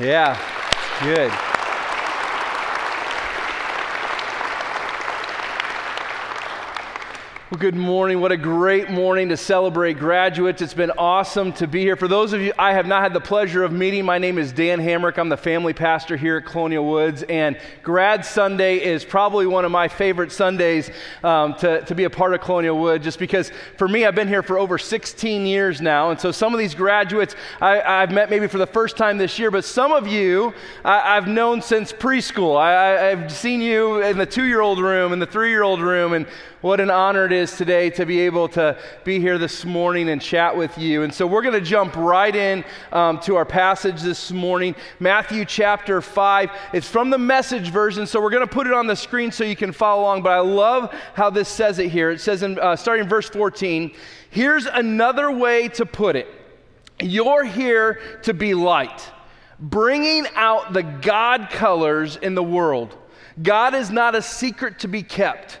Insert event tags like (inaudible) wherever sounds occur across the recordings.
Yeah, good. Well, good morning. What a great morning to celebrate graduates. It's been awesome to be here. For those of you I have not had the pleasure of meeting, my name is Dan Hamrick. I'm the family pastor here at Colonial Woods. And Grad Sunday is probably one of my favorite Sundays um, to, to be a part of Colonial Woods, just because for me, I've been here for over 16 years now. And so some of these graduates I, have met maybe for the first time this year, but some of you I, have known since preschool. I, I've seen you in the two year old room, in the three year old room, and what an honor it is today to be able to be here this morning and chat with you. And so we're going to jump right in um, to our passage this morning, Matthew chapter 5. It's from the message version, so we're going to put it on the screen so you can follow along. But I love how this says it here. It says, in, uh, starting in verse 14, here's another way to put it You're here to be light, bringing out the God colors in the world. God is not a secret to be kept.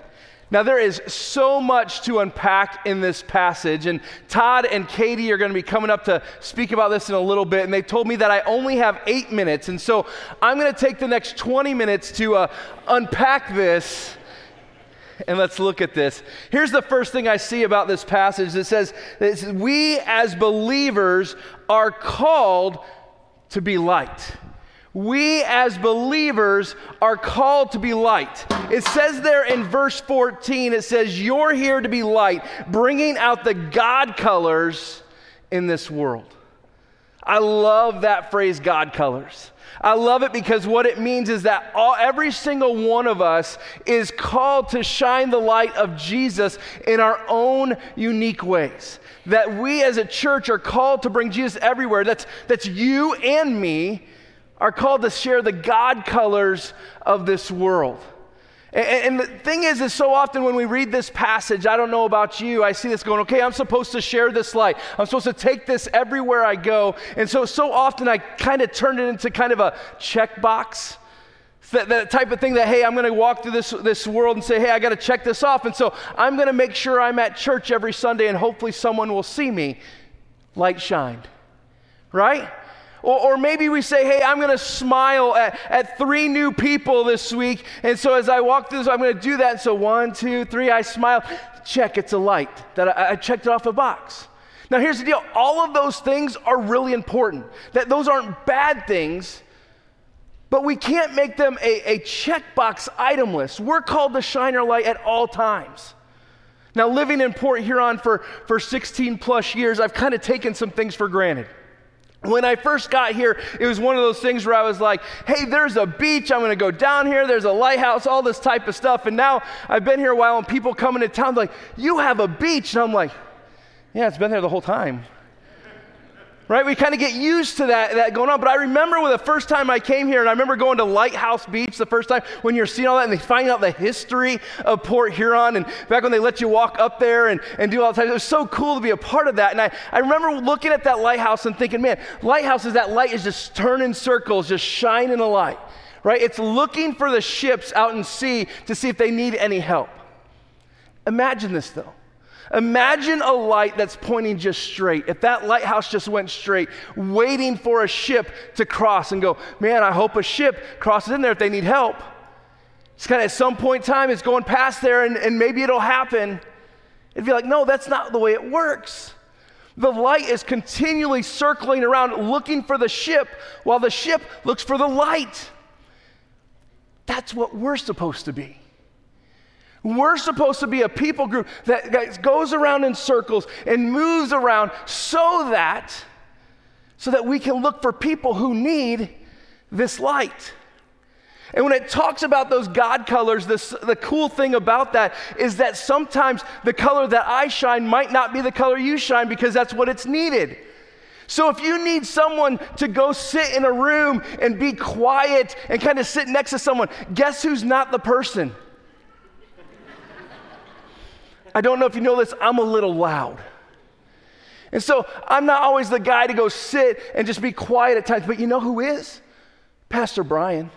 Now, there is so much to unpack in this passage, and Todd and Katie are going to be coming up to speak about this in a little bit. And they told me that I only have eight minutes, and so I'm going to take the next 20 minutes to uh, unpack this. And let's look at this. Here's the first thing I see about this passage it says, it says We as believers are called to be light. We as believers are called to be light. It says there in verse 14, it says, You're here to be light, bringing out the God colors in this world. I love that phrase, God colors. I love it because what it means is that all, every single one of us is called to shine the light of Jesus in our own unique ways. That we as a church are called to bring Jesus everywhere. That's, that's you and me are called to share the God colors of this world. And, the thing is, is so often when we read this passage, I don't know about you, I see this going, okay, I'm supposed to share this light. I'm supposed to take this everywhere I go. And so, so often I kind of turn it into kind of a checkbox. That, that type of thing that, hey, I'm going to walk through this, this world and say, hey, I got to check this off. And so I'm going to make sure I'm at church every Sunday and hopefully someone will see me. Light shined. Right? Or, or, maybe we say, hey, I'm going to smile at, at three new people this week. And so as I walk through this, I'm going to do that. And so one, two, three, I smile. Check, it's a light that I, I checked it off a box. Now, here's the deal all of those things are really important. That those aren't bad things, but we can't make them a, a checkbox item list. We're called to shine our light at all times. Now, living in Port Huron for, for 16 plus years, I've kind of taken some things for granted. When I first got here, it was one of those things where I was like, hey, there's a beach. I'm going to go down here. There's a lighthouse, all this type of stuff. And now I've been here a while, and people come into town, like, you have a beach. And I'm like, yeah, it's been there the whole time right? We kind of get used to that, that going on. But I remember when the first time I came here, and I remember going to Lighthouse Beach the first time when you're seeing all that and they find out the history of Port Huron and back when they let you walk up there and, and do all the time. It was so cool to be a part of that. And I, I remember looking at that lighthouse and thinking, man, lighthouse is that light is just turning circles, just shining a light, right? It's looking for the ships out in sea to see if they need any help. Imagine this though. Imagine a light that's pointing just straight. If that lighthouse just went straight, waiting for a ship to cross and go, man, I hope a ship crosses in there if they need help. It's kind of at some point in time, it's going past there and, and maybe it'll happen. It'd be like, no, that's not the way it works. The light is continually circling around looking for the ship while the ship looks for the light. That's what we're supposed to be. We're supposed to be a people group that goes around in circles and moves around so that so that we can look for people who need this light. And when it talks about those God colors, this, the cool thing about that is that sometimes the color that I shine might not be the color you shine because that's what it's needed. So if you need someone to go sit in a room and be quiet and kind of sit next to someone, guess who's not the person? I don't know if you know this, I'm a little loud. And so I'm not always the guy to go sit and just be quiet at times, but you know who is? Pastor Brian.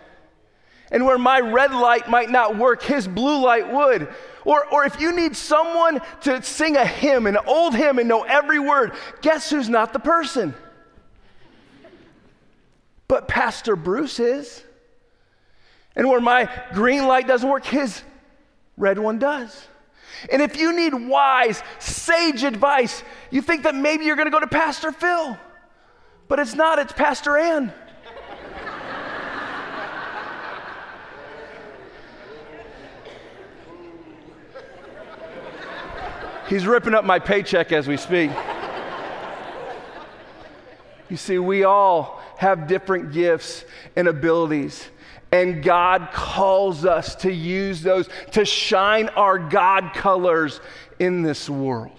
And where my red light might not work, his blue light would. Or, or if you need someone to sing a hymn, an old hymn, and know every word, guess who's not the person? But Pastor Bruce is. And where my green light doesn't work, his red one does. And if you need wise, sage advice, you think that maybe you're going to go to Pastor Phil. But it's not, it's Pastor Ann. He's ripping up my paycheck as we speak. you see, we all have different gifts and abilities. And God calls us to use those to shine our God colors in this world.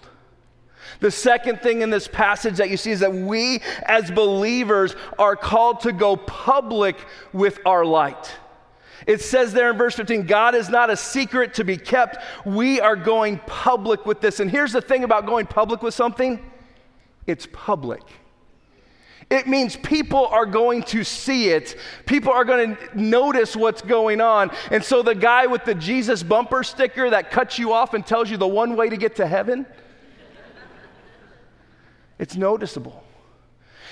The second thing in this passage that you see is that we as believers are called to go public with our light. It says there in verse 15, God is not a secret to be kept. We are going public with this. And here's the thing about going public with something it's public. It means people are going to see it. People are going to notice what's going on. And so the guy with the Jesus bumper sticker that cuts you off and tells you the one way to get to heaven, it's noticeable.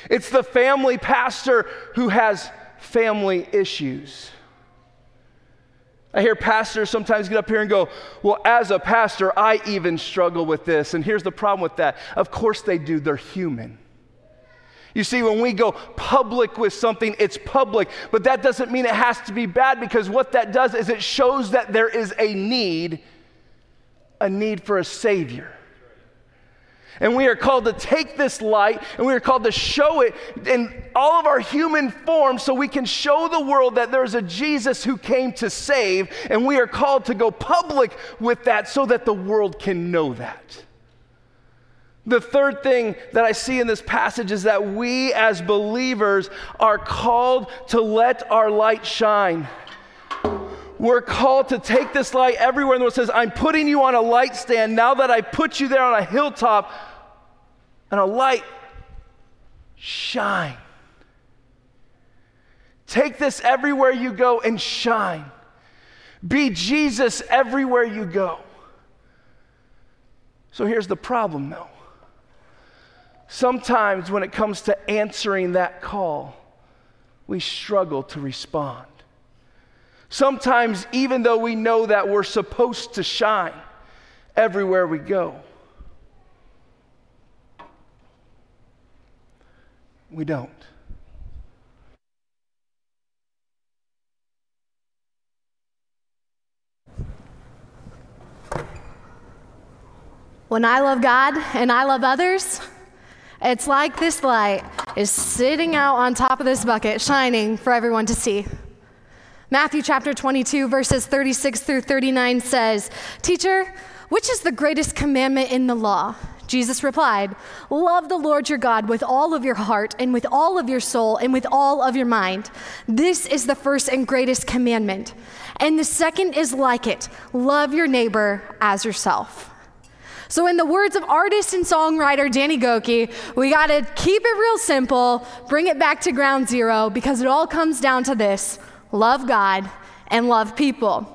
It's the family pastor who has family issues. I hear pastors sometimes get up here and go, Well, as a pastor, I even struggle with this. And here's the problem with that. Of course they do, they're human. You see, when we go public with something, it's public, but that doesn't mean it has to be bad because what that does is it shows that there is a need, a need for a Savior. And we are called to take this light and we are called to show it in all of our human form so we can show the world that there's a Jesus who came to save. And we are called to go public with that so that the world can know that. The third thing that I see in this passage is that we as believers are called to let our light shine. We're called to take this light everywhere. And the Lord says, I'm putting you on a light stand now that I put you there on a hilltop and a light shine. Take this everywhere you go and shine. Be Jesus everywhere you go. So here's the problem though Sometimes, when it comes to answering that call, we struggle to respond. Sometimes, even though we know that we're supposed to shine everywhere we go, we don't. When I love God and I love others, it's like this light is sitting out on top of this bucket, shining for everyone to see. Matthew chapter 22, verses 36 through 39 says, Teacher, which is the greatest commandment in the law? Jesus replied, Love the Lord your God with all of your heart and with all of your soul and with all of your mind. This is the first and greatest commandment. And the second is like it love your neighbor as yourself. So, in the words of artist and songwriter Danny Gokey, we got to keep it real simple, bring it back to ground zero, because it all comes down to this love God and love people.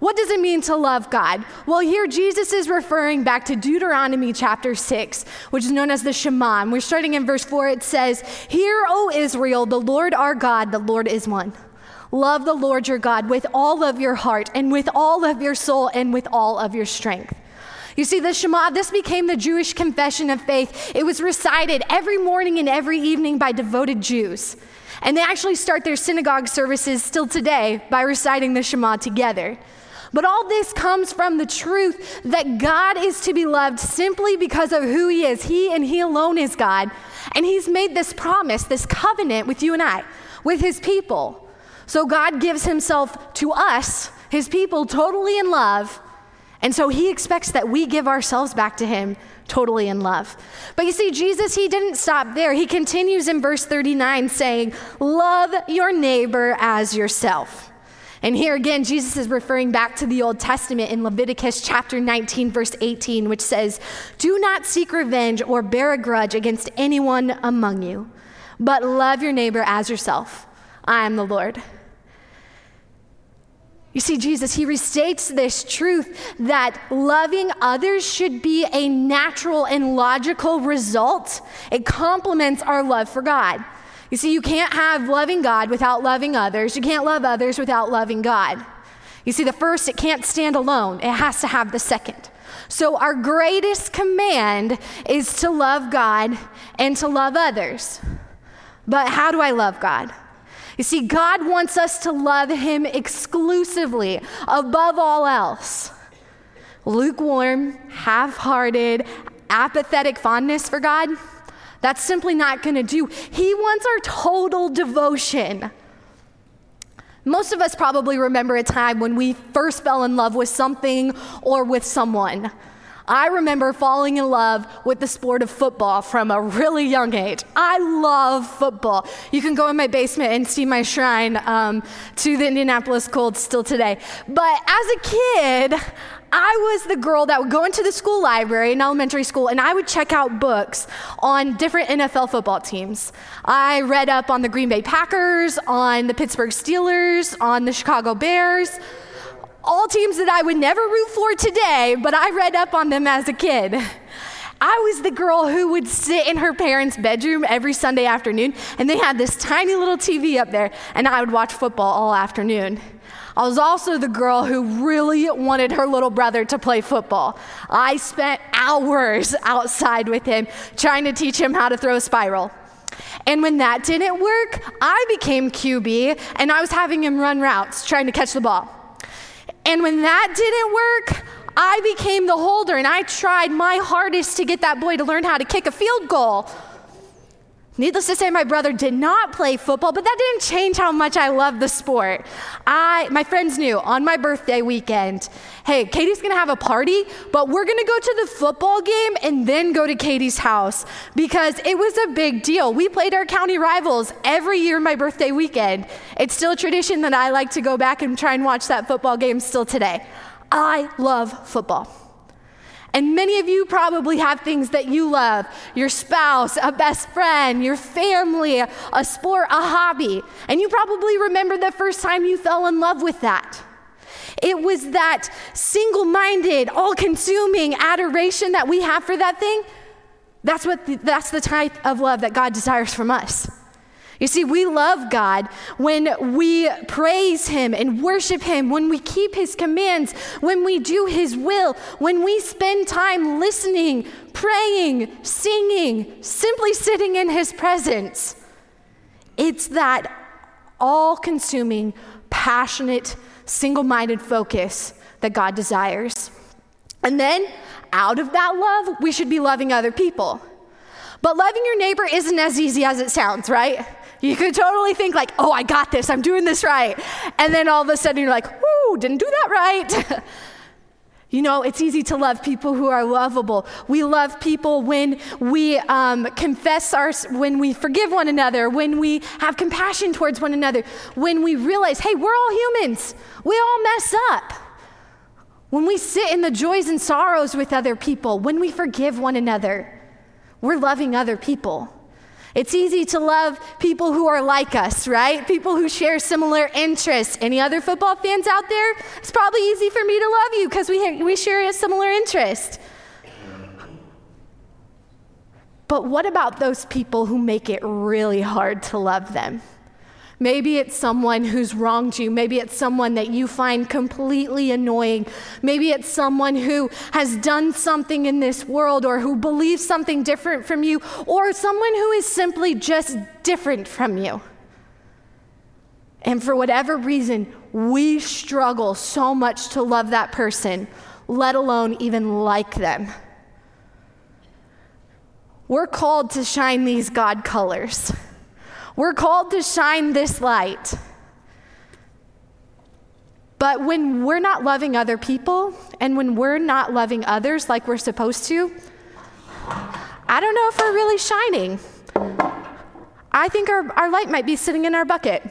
What does it mean to love God? Well, here Jesus is referring back to Deuteronomy chapter 6, which is known as the Shema. And we're starting in verse 4. It says, Hear, O Israel, the Lord our God, the Lord is one. Love the Lord your God with all of your heart and with all of your soul and with all of your strength. You see, the Shema, this became the Jewish confession of faith. It was recited every morning and every evening by devoted Jews. And they actually start their synagogue services still today by reciting the Shema together. But all this comes from the truth that God is to be loved simply because of who He is. He and He alone is God. And He's made this promise, this covenant with you and I, with His people. So God gives Himself to us, His people, totally in love and so he expects that we give ourselves back to him totally in love. But you see, Jesus, he didn't stop there. He continues in verse 39 saying, Love your neighbor as yourself. And here again, Jesus is referring back to the Old Testament in Leviticus chapter 19, verse 18, which says, Do not seek revenge or bear a grudge against anyone among you, but love your neighbor as yourself. I am the Lord. You see, Jesus, he restates this truth that loving others should be a natural and logical result. It complements our love for God. You see, you can't have loving God without loving others. You can't love others without loving God. You see, the first, it can't stand alone, it has to have the second. So, our greatest command is to love God and to love others. But how do I love God? You see, God wants us to love Him exclusively, above all else. Lukewarm, half hearted, apathetic fondness for God, that's simply not going to do. He wants our total devotion. Most of us probably remember a time when we first fell in love with something or with someone. I remember falling in love with the sport of football from a really young age. I love football. You can go in my basement and see my shrine um, to the Indianapolis Colts still today. But as a kid, I was the girl that would go into the school library in elementary school and I would check out books on different NFL football teams. I read up on the Green Bay Packers, on the Pittsburgh Steelers, on the Chicago Bears all teams that I would never root for today, but I read up on them as a kid. I was the girl who would sit in her parents' bedroom every Sunday afternoon, and they had this tiny little TV up there, and I would watch football all afternoon. I was also the girl who really wanted her little brother to play football. I spent hours outside with him trying to teach him how to throw a spiral. And when that didn't work, I became QB and I was having him run routes trying to catch the ball. And when that didn't work, I became the holder and I tried my hardest to get that boy to learn how to kick a field goal. Needless to say, my brother did not play football, but that didn't change how much I loved the sport. I, my friends knew on my birthday weekend, hey, Katie's gonna have a party, but we're gonna go to the football game and then go to Katie's house because it was a big deal. We played our county rivals every year my birthday weekend. It's still a tradition that I like to go back and try and watch that football game still today. I love football. And many of you probably have things that you love your spouse, a best friend, your family, a sport, a hobby. And you probably remember the first time you fell in love with that. It was that single minded, all consuming adoration that we have for that thing. That's, what the, that's the type of love that God desires from us. You see, we love God when we praise Him and worship Him, when we keep His commands, when we do His will, when we spend time listening, praying, singing, simply sitting in His presence. It's that all consuming, passionate, single minded focus that God desires. And then, out of that love, we should be loving other people. But loving your neighbor isn't as easy as it sounds, right? You could totally think, like, oh, I got this, I'm doing this right. And then all of a sudden you're like, whoo, didn't do that right. (laughs) You know, it's easy to love people who are lovable. We love people when we um, confess our, when we forgive one another, when we have compassion towards one another, when we realize, hey, we're all humans. We all mess up. When we sit in the joys and sorrows with other people, when we forgive one another, we're loving other people. It's easy to love people who are like us, right? People who share similar interests. Any other football fans out there? It's probably easy for me to love you because we, we share a similar interest. But what about those people who make it really hard to love them? Maybe it's someone who's wronged you. Maybe it's someone that you find completely annoying. Maybe it's someone who has done something in this world or who believes something different from you, or someone who is simply just different from you. And for whatever reason, we struggle so much to love that person, let alone even like them. We're called to shine these God colors. We're called to shine this light. But when we're not loving other people and when we're not loving others like we're supposed to, I don't know if we're really shining. I think our, our light might be sitting in our bucket.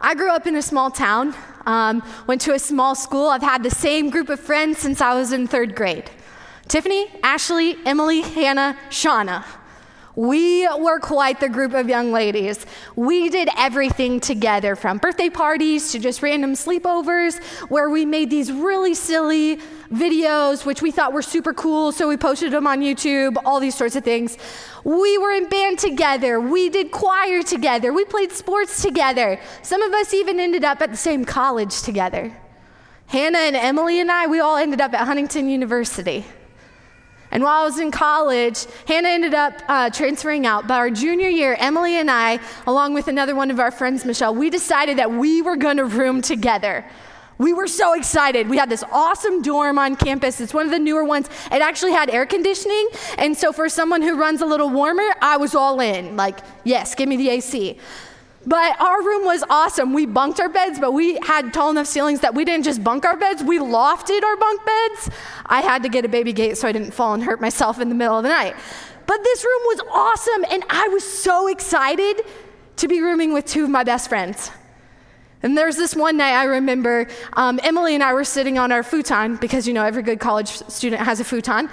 I grew up in a small town, um, went to a small school. I've had the same group of friends since I was in third grade Tiffany, Ashley, Emily, Hannah, Shauna. We were quite the group of young ladies. We did everything together from birthday parties to just random sleepovers where we made these really silly videos, which we thought were super cool. So we posted them on YouTube, all these sorts of things. We were in band together. We did choir together. We played sports together. Some of us even ended up at the same college together. Hannah and Emily and I, we all ended up at Huntington University. And while I was in college, Hannah ended up uh, transferring out. But our junior year, Emily and I, along with another one of our friends, Michelle, we decided that we were going to room together. We were so excited. We had this awesome dorm on campus. It's one of the newer ones. It actually had air conditioning. And so, for someone who runs a little warmer, I was all in. Like, yes, give me the AC. But our room was awesome. We bunked our beds, but we had tall enough ceilings that we didn't just bunk our beds, we lofted our bunk beds. I had to get a baby gate so I didn't fall and hurt myself in the middle of the night. But this room was awesome, and I was so excited to be rooming with two of my best friends. And there's this one night I remember um, Emily and I were sitting on our futon because, you know, every good college student has a futon.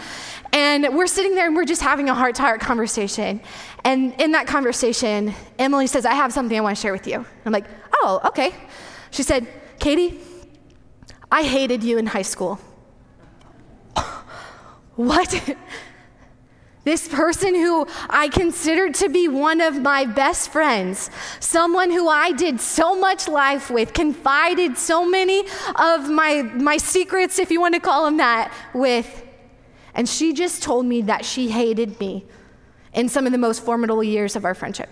And we're sitting there and we're just having a heart to heart conversation. And in that conversation, Emily says, I have something I want to share with you. I'm like, oh, okay. She said, Katie, I hated you in high school. (laughs) what? This person who I considered to be one of my best friends, someone who I did so much life with, confided so many of my, my secrets, if you want to call them that, with. And she just told me that she hated me in some of the most formidable years of our friendship.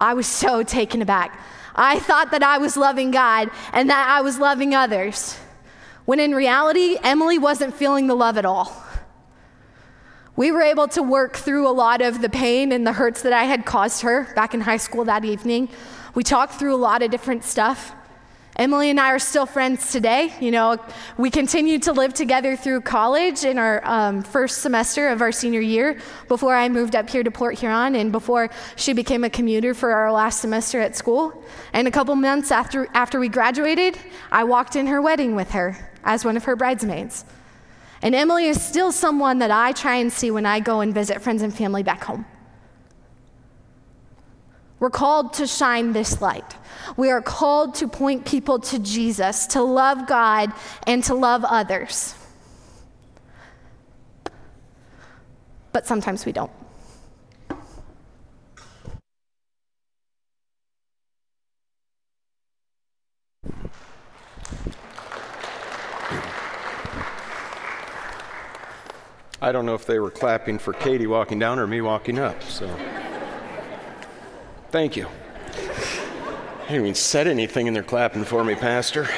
I was so taken aback. I thought that I was loving God and that I was loving others, when in reality, Emily wasn't feeling the love at all. We were able to work through a lot of the pain and the hurts that I had caused her back in high school that evening. We talked through a lot of different stuff. Emily and I are still friends today. You know, we continued to live together through college in our um, first semester of our senior year before I moved up here to Port Huron and before she became a commuter for our last semester at school. And a couple months after, after we graduated, I walked in her wedding with her as one of her bridesmaids. And Emily is still someone that I try and see when I go and visit friends and family back home. We're called to shine this light. We are called to point people to Jesus, to love God, and to love others. But sometimes we don't. I don't know if they were clapping for Katie walking down or me walking up, so. Thank you. I didn't even said anything and they're clapping for me, Pastor.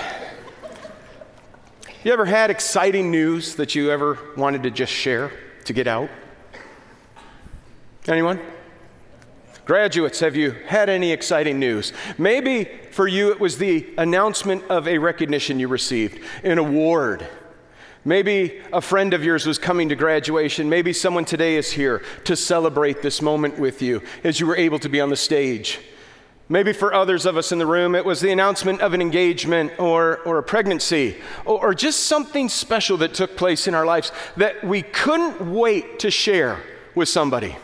You ever had exciting news that you ever wanted to just share, to get out? Anyone? Graduates, have you had any exciting news? Maybe for you it was the announcement of a recognition you received, an award. Maybe a friend of yours was coming to graduation. Maybe someone today is here to celebrate this moment with you as you were able to be on the stage. Maybe for others of us in the room, it was the announcement of an engagement or, or a pregnancy or, or just something special that took place in our lives that we couldn't wait to share with somebody.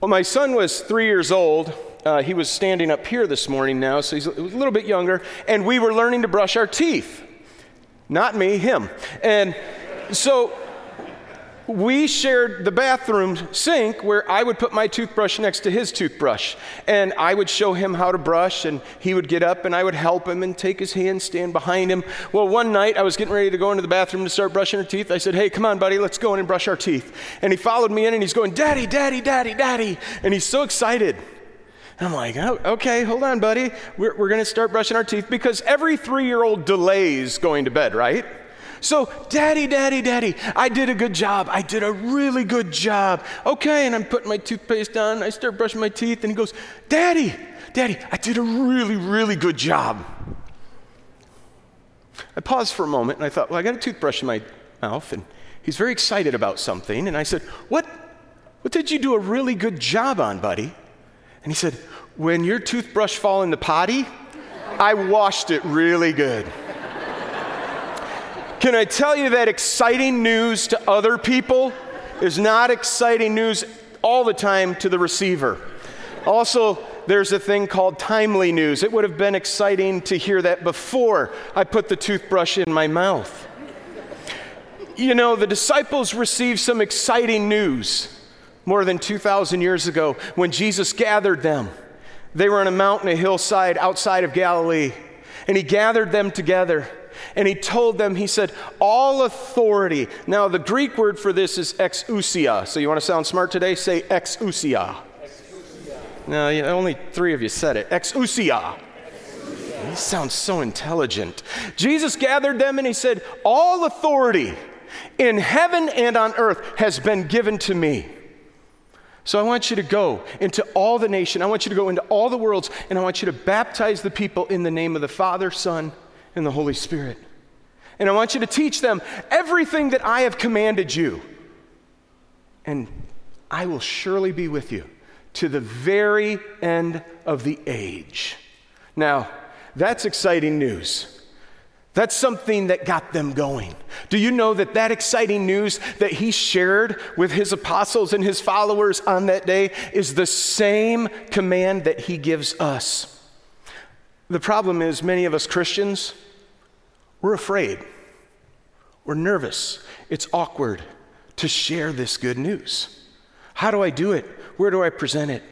Well, my son was three years old. Uh, he was standing up here this morning now, so he's a little bit younger, and we were learning to brush our teeth. Not me, him. And so we shared the bathroom sink where I would put my toothbrush next to his toothbrush. And I would show him how to brush, and he would get up and I would help him and take his hand, stand behind him. Well, one night I was getting ready to go into the bathroom to start brushing our teeth. I said, Hey, come on, buddy, let's go in and brush our teeth. And he followed me in and he's going, Daddy, Daddy, Daddy, Daddy. And he's so excited. And I'm like, oh, okay, hold on, buddy. We're, we're going to start brushing our teeth because every three year old delays going to bed, right? So, daddy, daddy, daddy, I did a good job. I did a really good job. Okay, and I'm putting my toothpaste on. I start brushing my teeth, and he goes, Daddy, daddy, I did a really, really good job. I paused for a moment and I thought, well, I got a toothbrush in my mouth, and he's very excited about something. And I said, What, what did you do a really good job on, buddy? And he said, When your toothbrush fall in the potty, I washed it really good. Can I tell you that exciting news to other people is not exciting news all the time to the receiver? Also, there's a thing called timely news. It would have been exciting to hear that before I put the toothbrush in my mouth. You know, the disciples received some exciting news more than 2,000 years ago when Jesus gathered them. They were on a mountain, a hillside outside of Galilee, and he gathered them together and he told them, he said, All authority. Now, the Greek word for this is exousia. So, you want to sound smart today? Say exousia. No, only three of you said it. Exousia. He sounds so intelligent. Jesus gathered them and he said, All authority in heaven and on earth has been given to me. So I want you to go into all the nation. I want you to go into all the worlds, and I want you to baptize the people in the name of the Father, Son, and the Holy Spirit. And I want you to teach them everything that I have commanded you. And I will surely be with you to the very end of the age. Now, that's exciting news. That's something that got them going. Do you know that that exciting news that he shared with his apostles and his followers on that day is the same command that he gives us? The problem is, many of us Christians, we're afraid, we're nervous, it's awkward to share this good news. How do I do it? Where do I present it?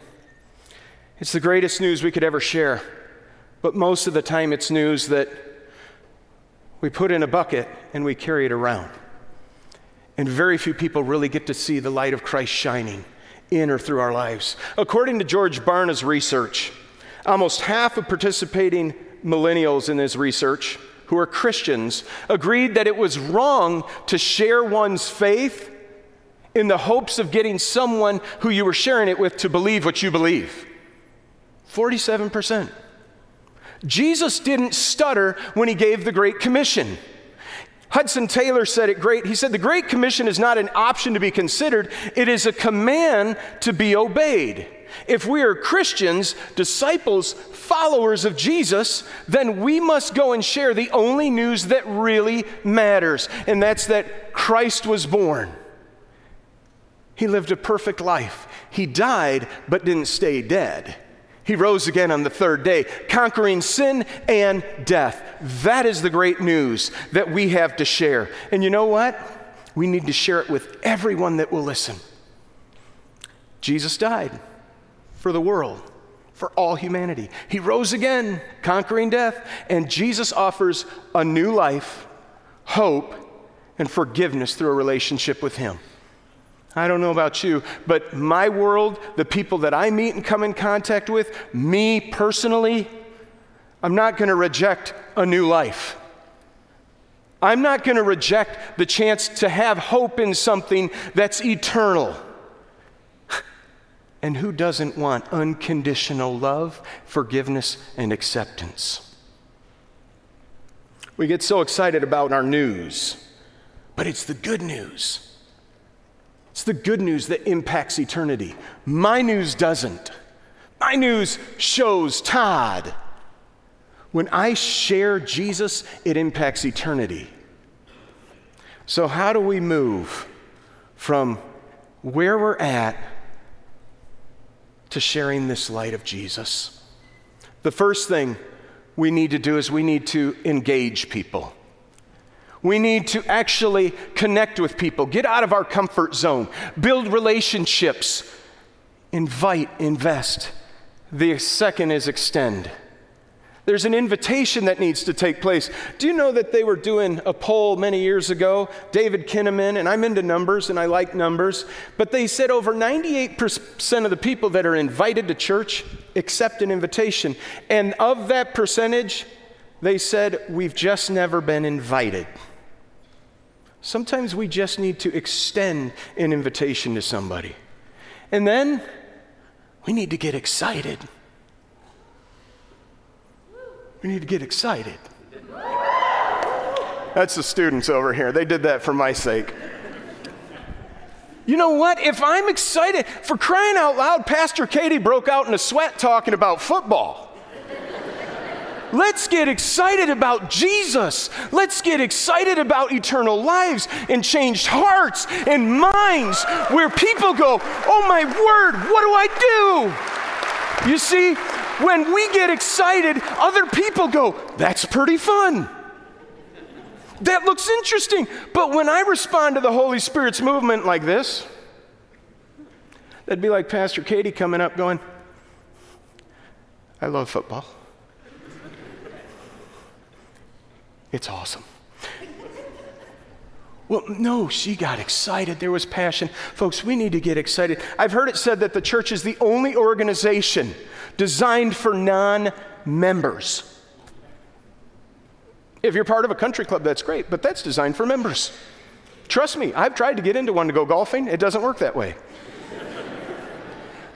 It's the greatest news we could ever share, but most of the time it's news that we put in a bucket and we carry it around. And very few people really get to see the light of Christ shining in or through our lives. According to George Barna's research, Almost half of participating millennials in this research who are Christians agreed that it was wrong to share one's faith in the hopes of getting someone who you were sharing it with to believe what you believe. 47%. Jesus didn't stutter when he gave the Great Commission. Hudson Taylor said it great. He said, The Great Commission is not an option to be considered, it is a command to be obeyed. If we are Christians, disciples, followers of Jesus, then we must go and share the only news that really matters, and that's that Christ was born. He lived a perfect life. He died, but didn't stay dead. He rose again on the third day, conquering sin and death. That is the great news that we have to share. And you know what? We need to share it with everyone that will listen. Jesus died for the world, for all humanity. He rose again, conquering death, and Jesus offers a new life, hope, and forgiveness through a relationship with Him. I don't know about you, but my world, the people that I meet and come in contact with, me personally, I'm not going to reject a new life. I'm not going to reject the chance to have hope in something that's eternal. (sighs) And who doesn't want unconditional love, forgiveness, and acceptance? We get so excited about our news, but it's the good news. It's the good news that impacts eternity. My news doesn't. My news shows Todd. When I share Jesus, it impacts eternity. So, how do we move from where we're at to sharing this light of Jesus. The first thing we need to do is we need to engage people. We need to actually connect with people, get out of our comfort zone, build relationships, invite, invest. The second is extend. There's an invitation that needs to take place. Do you know that they were doing a poll many years ago? David Kinnaman, and I'm into numbers and I like numbers, but they said over 98% of the people that are invited to church accept an invitation. And of that percentage, they said, We've just never been invited. Sometimes we just need to extend an invitation to somebody. And then we need to get excited. We need to get excited. That's the students over here. They did that for my sake. You know what? If I'm excited, for crying out loud, Pastor Katie broke out in a sweat talking about football. Let's get excited about Jesus. Let's get excited about eternal lives and changed hearts and minds where people go, Oh my word, what do I do? You see, when we get excited, other people go, That's pretty fun. That looks interesting. But when I respond to the Holy Spirit's movement like this, that'd be like Pastor Katie coming up going, I love football. It's awesome. Well, no, she got excited. There was passion. Folks, we need to get excited. I've heard it said that the church is the only organization designed for non members. If you're part of a country club, that's great, but that's designed for members. Trust me, I've tried to get into one to go golfing, it doesn't work that way.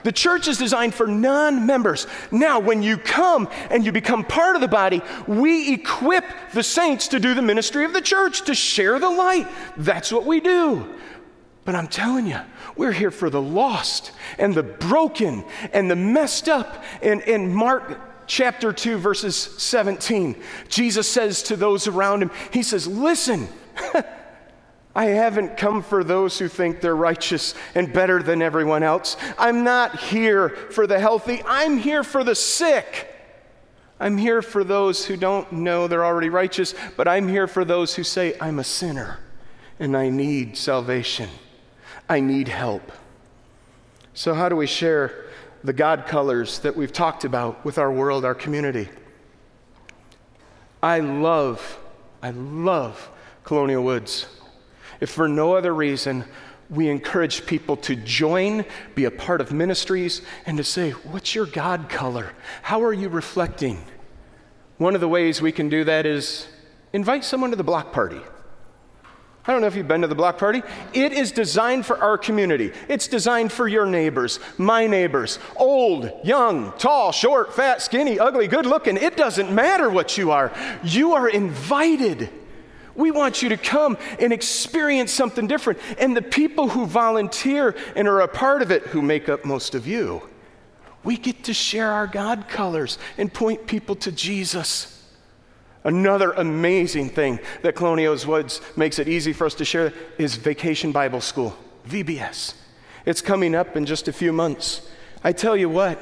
The church is designed for non members. Now, when you come and you become part of the body, we equip the saints to do the ministry of the church, to share the light. That's what we do. But I'm telling you, we're here for the lost and the broken and the messed up. And in Mark chapter 2, verses 17, Jesus says to those around him, He says, Listen, (laughs) I haven't come for those who think they're righteous and better than everyone else. I'm not here for the healthy, I'm here for the sick. I'm here for those who don't know they're already righteous, but I'm here for those who say, I'm a sinner and I need salvation. I need help. So, how do we share the God colors that we've talked about with our world, our community? I love, I love Colonial Woods if for no other reason, we encourage people to join, be a part of ministries, and to say, What's your God color? How are you reflecting? One of the ways we can do that is invite someone to the block party. I don't know if you've been to the block party. It is designed for our community. It's designed for your neighbors, my neighbors, old, young, tall, short, fat, skinny, ugly, good looking. It doesn't matter what you are. You are invited. We want you to come and experience something different. And the people who volunteer and are a part of it, who make up most of you, we get to share our God colors and point people to Jesus. Another amazing thing that Colonial Woods makes it easy for us to share is Vacation Bible School, VBS. It's coming up in just a few months. I tell you what,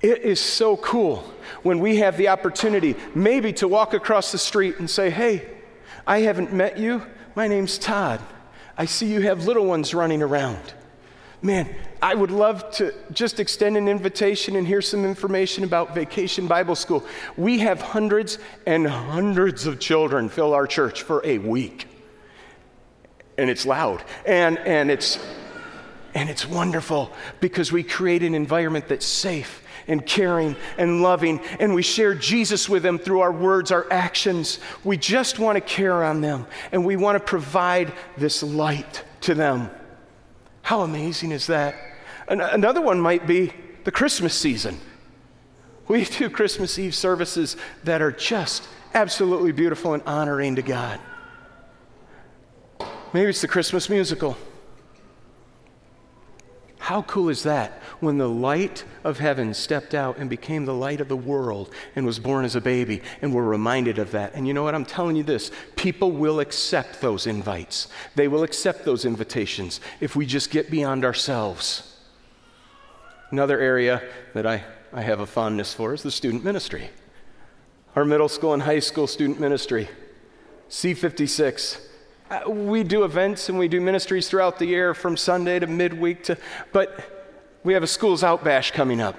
it is so cool when we have the opportunity maybe to walk across the street and say, hey, I haven't met you. My name's Todd. I see you have little ones running around. Man, I would love to just extend an invitation and hear some information about Vacation Bible School. We have hundreds and hundreds of children fill our church for a week. And it's loud. And, and, it's, and it's wonderful because we create an environment that's safe and caring and loving, and we share Jesus with them through our words, our actions. We just want to care on them, and we want to provide this light to them. How amazing is that? Another one might be the Christmas season. We do Christmas Eve services that are just absolutely beautiful and honoring to God. Maybe it's the Christmas musical. How cool is that when the light of heaven stepped out and became the light of the world and was born as a baby, and we're reminded of that? And you know what? I'm telling you this people will accept those invites, they will accept those invitations if we just get beyond ourselves. Another area that I, I have a fondness for is the student ministry. Our middle school and high school student ministry, C56 uh, we do events and we do ministries throughout the year from Sunday to midweek to, but we have a schools out bash coming up.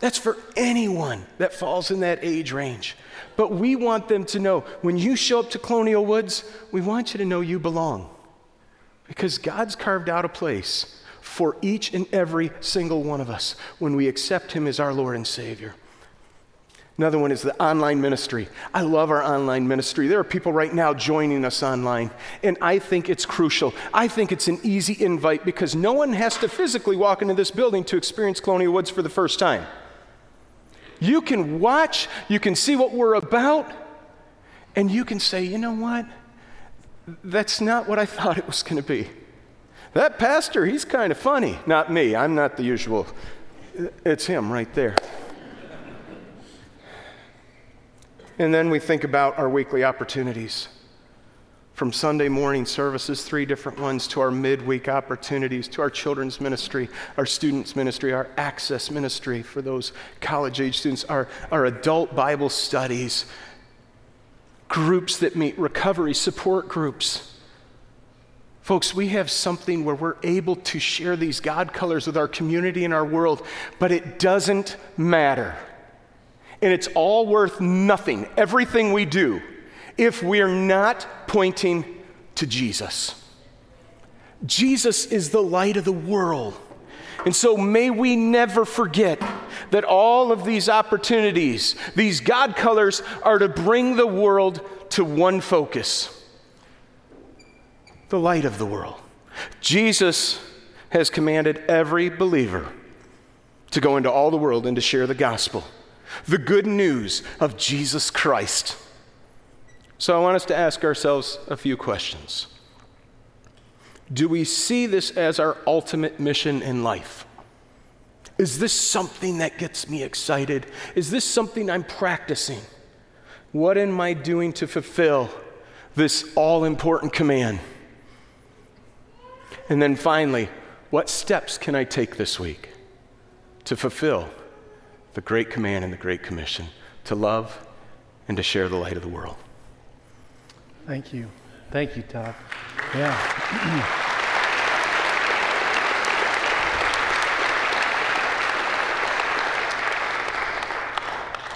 That's for anyone that falls in that age range. But we want them to know when you show up to Colonial Woods, we want you to know you belong. Because God's carved out a place for each and every single one of us when we accept Him as our Lord and Savior. Another one is the online ministry. I love our online ministry. There are people right now joining us online, and I think it's crucial. I think it's an easy invite because no one has to physically walk into this building to experience Colonial Woods for the first time. You can watch, you can see what we're about, And you can say, you know what? That's not what I (laughs) thought it was going to be. That pastor, he's kind of funny. Not me, I'm not the usual. It's him right there. And then we think about our weekly opportunities. From Sunday morning services, three different ones, to our midweek opportunities, to our children's ministry, our students' ministry, our access ministry for those college age students, our, our adult Bible studies, groups that meet, recovery support groups. Folks, we have something where we're able to share these God colors with our community and our world, but it doesn't matter. And it's all worth nothing, everything we do, if we're not pointing to Jesus. Jesus is the light of the world. And so may we never forget that all of these opportunities, these God colors, are to bring the world to one focus the light of the world. Jesus has commanded every believer to go into all the world and to share the gospel, the good news of Jesus Christ. So I want us to ask ourselves a few questions. Do we see this as our ultimate mission in life? Is this something that gets me excited? Is this something I'm practicing? What am I doing to fulfill this all important command? And then finally, what steps can I take this week to fulfill the great command and the great commission to love and to share the light of the world? Thank you. Thank you, Todd. Yeah. (clears throat)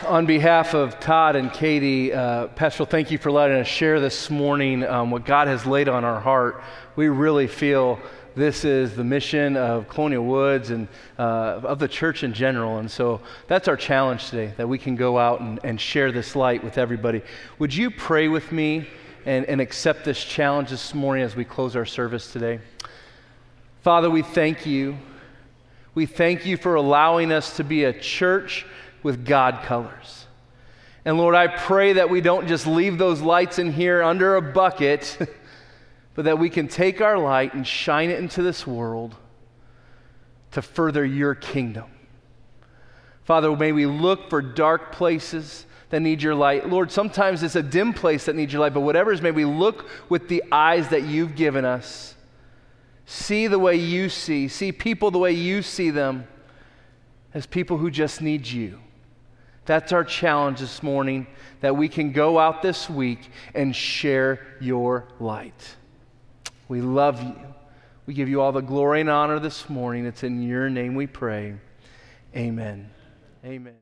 On behalf of Todd and Katie, uh, Pastoral, thank you for letting us share this morning um, what God has laid on our heart. We really feel this is the mission of Colonial Woods and uh, of the church in general. And so that's our challenge today, that we can go out and, and share this light with everybody. Would you pray with me and, and accept this challenge this morning as we close our service today? Father, we thank you. We thank you for allowing us to be a church with God colors. And Lord, I pray that we don't just leave those lights in here under a bucket, (laughs) but that we can take our light and shine it into this world to further your kingdom. Father, may we look for dark places that need your light. Lord, sometimes it's a dim place that needs your light, but whatever is, may we look with the eyes that you've given us. See the way you see, see people the way you see them as people who just need you. That's our challenge this morning that we can go out this week and share your light. We love you. We give you all the glory and honor this morning. It's in your name we pray. Amen. Amen.